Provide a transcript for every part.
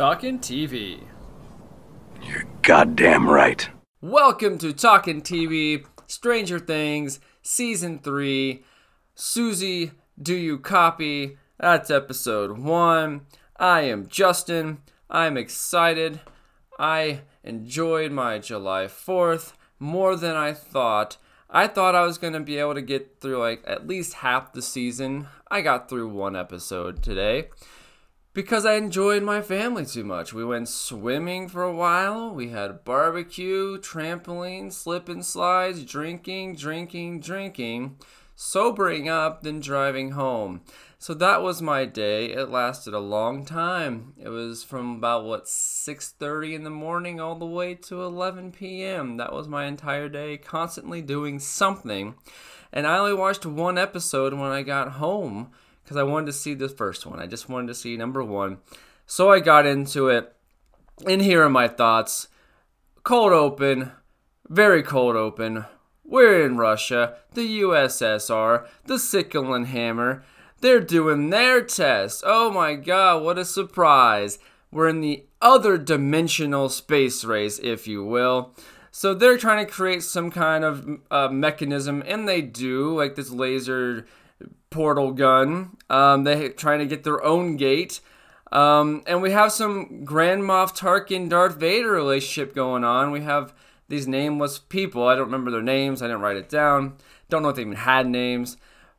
Talking TV. You're goddamn right. Welcome to Talking TV, Stranger Things, Season 3. Suzie, do you copy? That's episode 1. I am Justin. I'm excited. I enjoyed my July 4th more than I thought. I thought I was going to be able to get through like at least half the season. I got through one episode today because I enjoyed my family too much. We went swimming for a while. We had barbecue, trampoline, slip and slides, drinking, drinking, drinking, sobering up, then driving home. So that was my day. It lasted a long time. It was from about what 6:30 in the morning all the way to 11 p.m. That was my entire day, constantly doing something. And I only watched one episode when I got home because I wanted to see the first one. I just wanted to see number one. So I got into it. And here are my thoughts. Cold open, very cold open. We're in Russia, the USSR, the sickle and hammer. They're doing their test. Oh my god, what a surprise. We're in the other dimensional space race, if you will. So they're trying to create some kind of uh, mechanism, and they do, like this laser portal gun. Um, they're trying to get their own gate. Um, and we have some Grand Moff Tarkin Darth Vader relationship going on. We have these nameless people. I don't remember their names. I didn't write it down. Don't know if they even had names.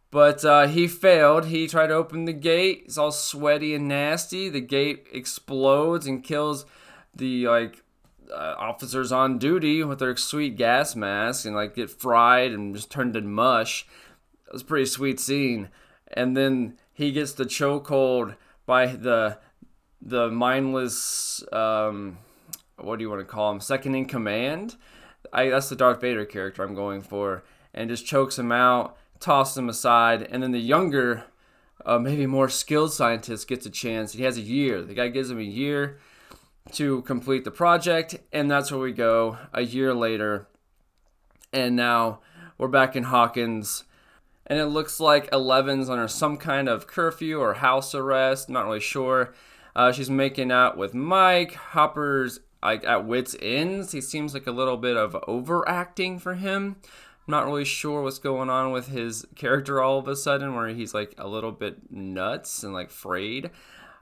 But uh, he failed. He tried to open the gate. It's all sweaty and nasty. The gate explodes and kills the like uh, officers on duty with their sweet gas masks and like get fried and just turned to mush. It was a pretty sweet scene. And then he gets the chokehold by the the mindless um, what do you want to call him? Second in command. I that's the Darth Vader character I'm going for, and just chokes him out, tosses him aside, and then the younger, uh, maybe more skilled scientist gets a chance. He has a year. The guy gives him a year to complete the project, and that's where we go. A year later, and now we're back in Hawkins and it looks like Eleven's under some kind of curfew or house arrest. Not really sure. Uh, she's making out with Mike. Hopper's like at wits ends. He seems like a little bit of overacting for him. I'm not really sure what's going on with his character all of a sudden, where he's like a little bit nuts and like frayed.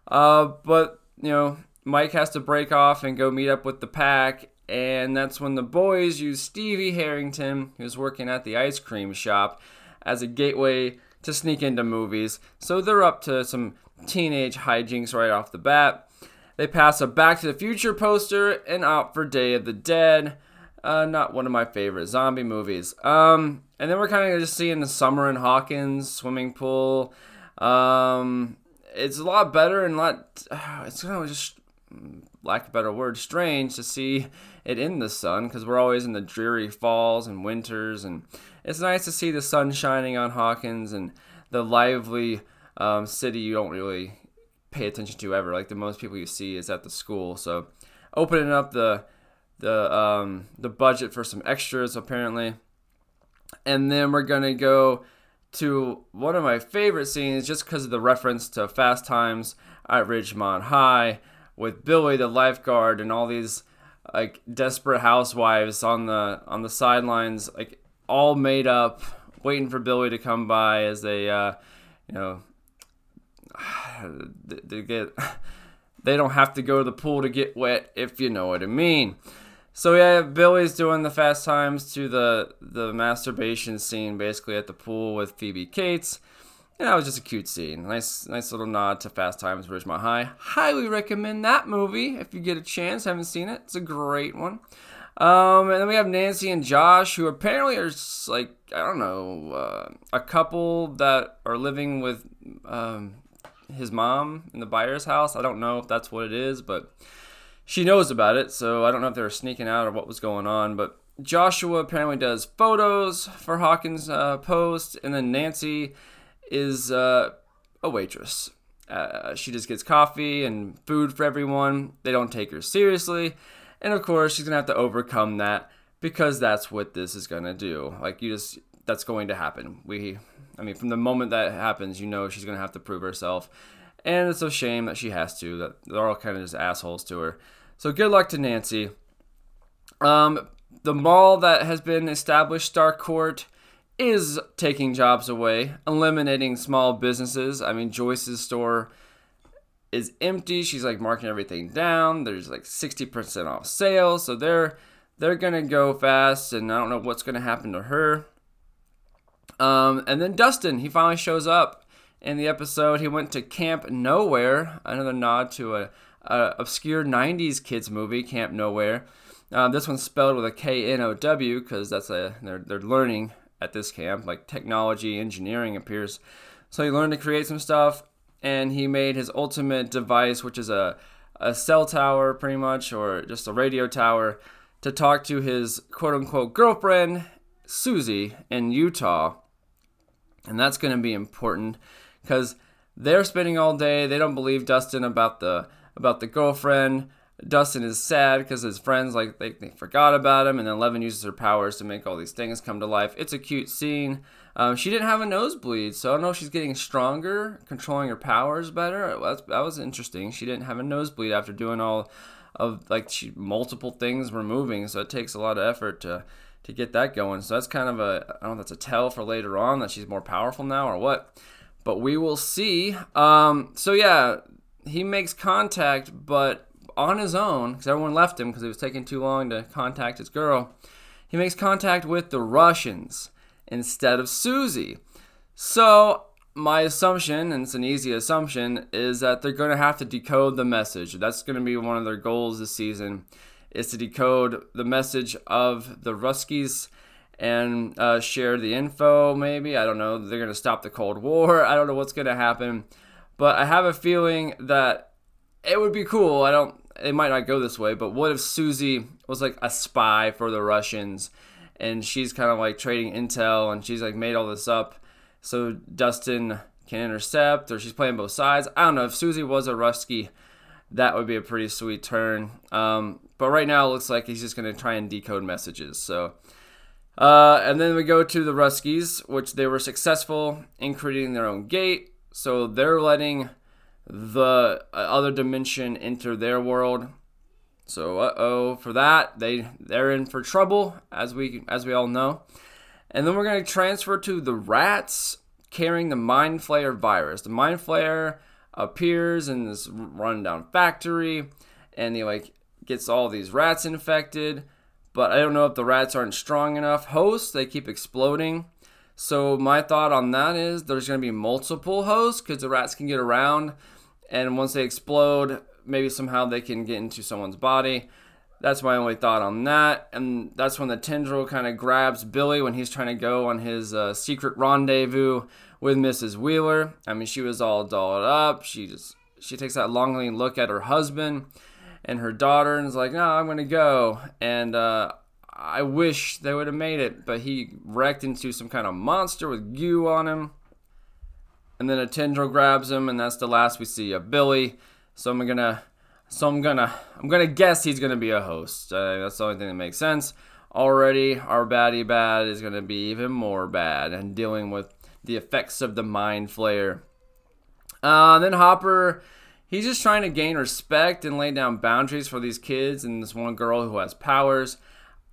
Uh, but you know, Mike has to break off and go meet up with the pack, and that's when the boys use Stevie Harrington, who's working at the ice cream shop as a gateway to sneak into movies. So they're up to some teenage hijinks right off the bat. They pass a Back to the Future poster and opt for Day of the Dead. Uh, not one of my favorite zombie movies. Um, and then we're kind of just seeing the summer in Hawkins swimming pool. Um, it's a lot better and a lot. It's kind of just lack of a better word, strange to see it in the sun because we're always in the dreary falls and winters, and it's nice to see the sun shining on Hawkins and the lively um, city you don't really pay attention to ever. Like the most people you see is at the school. So opening up the the um, the budget for some extras apparently, and then we're gonna go to one of my favorite scenes just because of the reference to Fast Times at Ridgemont High with Billy the lifeguard and all these like desperate housewives on the on the sidelines like all made up waiting for Billy to come by as they uh, you know they get they don't have to go to the pool to get wet if you know what I mean. So yeah, Billy's doing the fast times to the the masturbation scene basically at the pool with Phoebe Cates. And that was just a cute scene. Nice nice little nod to Fast Times at Ridgemont High. Highly recommend that movie if you get a chance. Haven't seen it. It's a great one. Um, and then we have Nancy and Josh, who apparently are like I don't know, uh, a couple that are living with um, his mom in the Byers' house. I don't know if that's what it is, but she knows about it. So I don't know if they were sneaking out or what was going on. But Joshua apparently does photos for Hawkins' uh, post, and then Nancy is uh, a waitress Uh, she just gets coffee and food for everyone. They don't take her seriously. And of course, she's going to have to overcome that because that's what this is going to do. Like, you just, that's going to happen. We, I mean, from the moment that happens, you know she's going to have to prove herself. And it's a shame that she has to, that they're all kind of just assholes to her. So good luck to Nancy. Um, the mall that has been established, Starcourt, is taking jobs away, eliminating small businesses. I mean, Joyce's store is empty. She's like marking everything down. There's like 60% off sales, so they're they're gonna go fast, and I don't know what's gonna happen to her. Um, and then Dustin, he finally shows up in the episode. He went to Camp Nowhere, another nod to a, a obscure '90s kids movie, Camp Nowhere. Uh, this one's spelled with a K N O W because that's a they're they're learning at this camp. Like technology, engineering appears. So he learned to create some stuff, and he made his ultimate device, which is a a cell tower, pretty much, or just a radio tower, to talk to his quote unquote girlfriend Suzie in Utah. And that's going to be important because they're spending all day. They don't believe Dustin about the about the girlfriend. Dustin is sad because his friends like they, they forgot about him, and then Eleven uses her powers to make all these things come to life. It's a cute scene. Um, she didn't have a nosebleed, so I don't know if she's getting stronger, controlling her powers better. That, that was interesting. She didn't have a nosebleed after doing all of like she, multiple things removing, so it takes a lot of effort to to get that going. So that's kind of a I don't know that's a tell for later on that she's more powerful now or what, but we will see. Um, so yeah, he makes contact, but on his own because everyone left him because it was taking too long to contact his girl. He makes contact with the Russians instead of Suzie. So, my assumption, and it's an easy assumption, is that they're going to have to decode the message. That's going to be one of their goals this season, is to decode the message of the Ruskies and uh, share the info. Maybe I don't know. They're going to stop the Cold War. I don't know what's going to happen, but I have a feeling that it would be cool. I don't. It might not go this way, but what if Suzie was like a spy for the Russians? And she's kind of like trading intel and she's like made all this up so Dustin can intercept or she's playing both sides. I don't know if Suzie was a Rusky, that would be a pretty sweet turn. Um, but right now it looks like he's just going to try and decode messages. So, uh, and then we go to the Ruskies, which they were successful in creating their own gate. So they're letting the uh, other dimension enter their world. So, uh oh, for that they they're in for trouble, as we as we all know. And then we're gonna transfer to the rats carrying the Mind Flayer virus. The Mind Flayer appears in this rundown factory, and he like gets all these rats infected. But I don't know if the rats aren't strong enough hosts. They keep exploding. So my thought on that is there's going to be multiple hosts because the rats can get around, and once they explode, maybe somehow they can get into someone's body. That's my only thought on that. And that's when the tendril kind of grabs Billy when he's trying to go on his uh, secret rendezvous with Mrs. Wheeler. I mean, she was all dolled up. She just she takes that longing look at her husband and her daughter and is like, "No, I'm gonna go." And uh, I wish they would have made it, but he wrecked into some kind of monster with goo on him. And then a tendril grabs him, and that's the last we see of Billy. So I'm gonna, so I'm gonna, I'm gonna guess he's gonna be a host. Uh, that's the only thing that makes sense. Already, our baddie bad is gonna be even more bad and dealing with the effects of the mind flayer. Uh, then Hopper, he's just trying to gain respect and lay down boundaries for these kids and this one girl who has powers.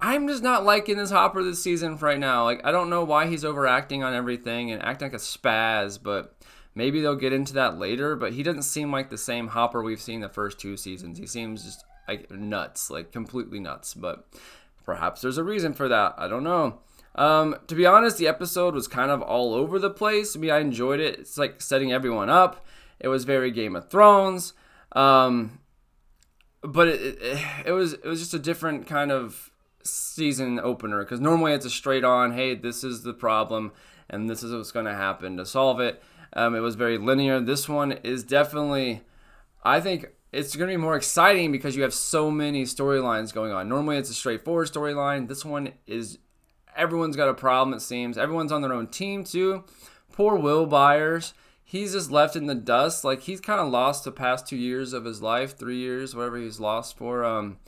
I'm just not liking this Hopper this season right now. Like I don't know why he's overacting on everything and acting like a spaz, but Maybe they'll get into that later, but he doesn't seem like the same Hopper we've seen the first two seasons. He seems just like nuts, like completely nuts. But perhaps there's a reason for that. I don't know. Um, to be honest, the episode was kind of all over the place. I mean, I enjoyed it. It's like setting everyone up. It was very Game of Thrones. Um, but it, it, it was it was just a different kind of season opener because normally it's a straight on, hey, this is the problem and this is what's going to happen to solve it. Um, it was very linear. This one is definitely, I think it's going to be more exciting because you have so many storylines going on. Normally it's a straightforward storyline. This one is everyone's got a problem, it seems. Everyone's on their own team, too. Poor Will Byers. he's just left in the dust. Like he's kind of lost the past two years of his life, three years, whatever he's lost for. Um,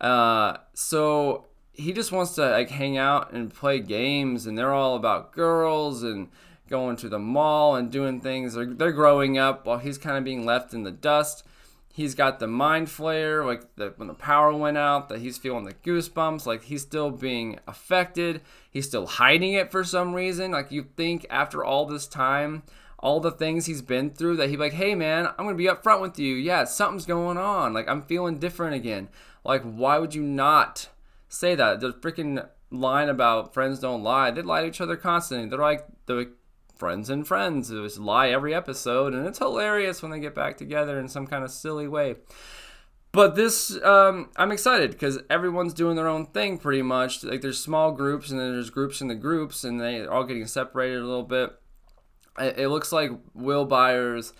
uh, so he just wants to like hang out and play games, and they're all about girls and going to the mall and doing things. They're, they're growing up while he's kind of being left in the dust. He's got the mind flayer, like the, when the power went out, that he's feeling the goosebumps, like he's still being affected. He's still hiding it for some reason. Like you think after all this time, all the things he's been through, that he'd be like, hey man, I'm gonna be upfront with you. Yeah, something's going on. Like I'm feeling different again. Like why would you not say that? The freaking line about friends don't lie. They lie to each other constantly. They're like the friends and friends. It was lie every episode, and it's hilarious when they get back together in some kind of silly way. But this, um, I'm excited because everyone's doing their own thing pretty much. Like there's small groups, and then there's groups in the groups, and they're all getting separated a little bit. It, it looks like Will Byers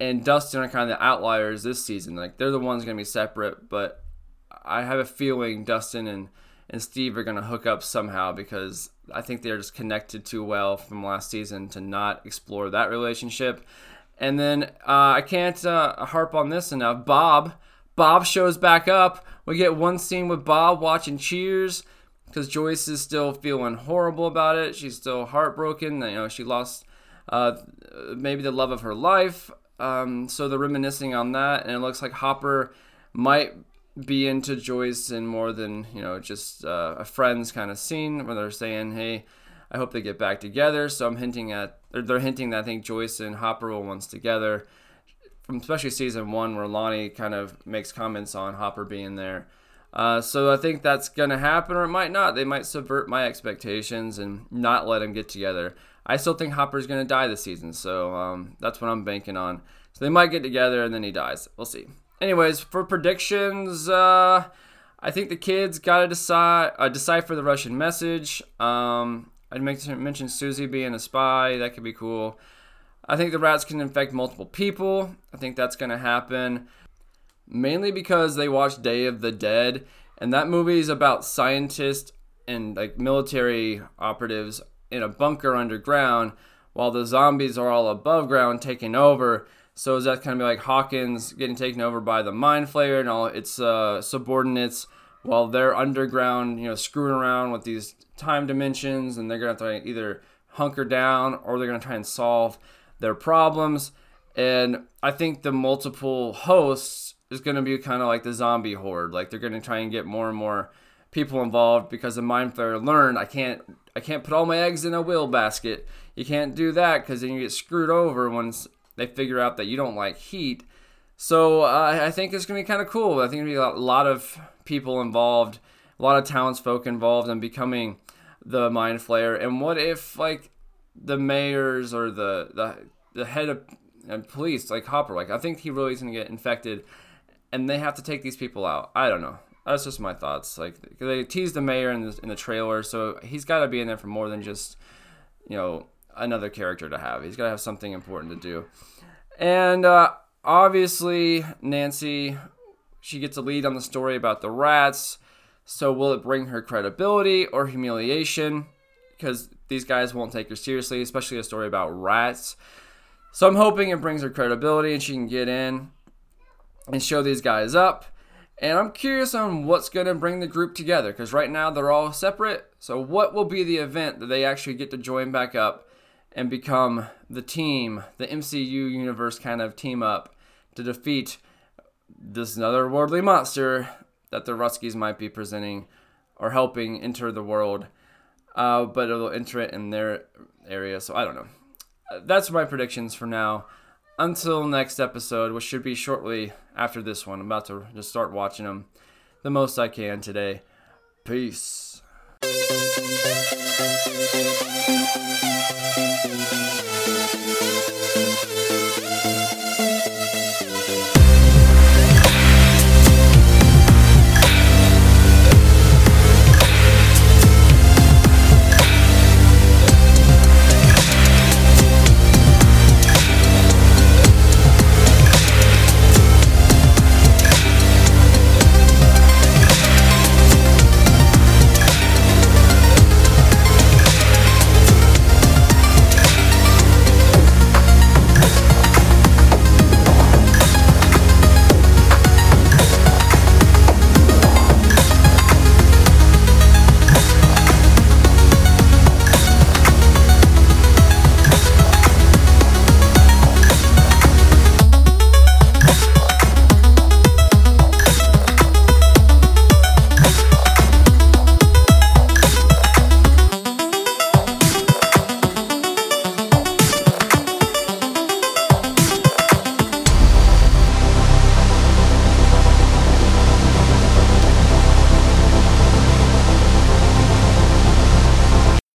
and Dustin are kind of the outliers this season. Like they're the ones going to be separate, but I have a feeling Dustin and and Steve are going to hook up somehow because I think they're just connected too well from last season to not explore that relationship. And then uh, I can't uh, harp on this enough. Bob, Bob shows back up. We get one scene with Bob watching Cheers because Joyce is still feeling horrible about it. She's still heartbroken. You know, she lost uh, maybe the love of her life. Um, so they're reminiscing on that, and it looks like Hopper might be into Joyce and more than you know just uh, a friends kind of scene where they're saying, "Hey, I hope they get back together." So I'm hinting at they're hinting that I think Joyce and Hopper will once together, from especially season one where Lonnie kind of makes comments on Hopper being there. Uh, so I think that's gonna happen, or it might not. They might subvert my expectations and not let them get together. I still think Hopper's gonna die this season, so um, that's what I'm banking on. So they might get together and then he dies. We'll see anyways, for predictions, uh, I think the kids got to decide uh, decipher the Russian message. Um, I'd make, mention Suzie being a spy. That could be cool. I think the rats can infect multiple people. I think that's going to happen. Mainly because they watched Day of the Dead, and that movie is about scientists and like military operatives in a bunker underground, while the zombies are all above ground taking over. So is that kind of like Hawkins getting taken over by the Mind Flayer and all its uh, subordinates while they're underground, you know, screwing around with these time dimensions, and they're gonna have to either hunker down or they're gonna try and solve their problems. And I think the multiple hosts is gonna be kind of like the zombie horde. Like they're gonna try and get more and more people involved because the Mind Flayer learned I can't I can't put all my eggs in a will basket. You can't do that because then you get screwed over once they figure out that you don't like heat. So uh, I think it's gonna be kind of cool. I think gonna be a lot of people involved, a lot of townsfolk involved in becoming the mind flayer. And what if like the mayors or the the the head of police, like Hopper, like I think he really is gonna get infected, and they have to take these people out. I don't know. That's just my thoughts. Like they tease the mayor in the, in the trailer, so he's got to be in there for more than just you know another character to have. He's got to have something important to do. And uh, obviously, Nancy, she gets a lead on the story about the rats. So, will it bring her credibility or humiliation? Because these guys won't take her seriously, especially a story about rats. So, I'm hoping it brings her credibility and she can get in and show these guys up. And I'm curious on what's going to bring the group together because right now they're all separate. So, what will be the event that they actually get to join back up and become the team, the MCU universe kind of team up to defeat this otherworldly monster that the Ruskies might be presenting or helping enter the world. Uh, but it'll enter it in their area, so I don't know. That's my predictions for now. Until next episode, which should be shortly after this one. I'm about to just start watching them the most I can today. Peace. Thank you.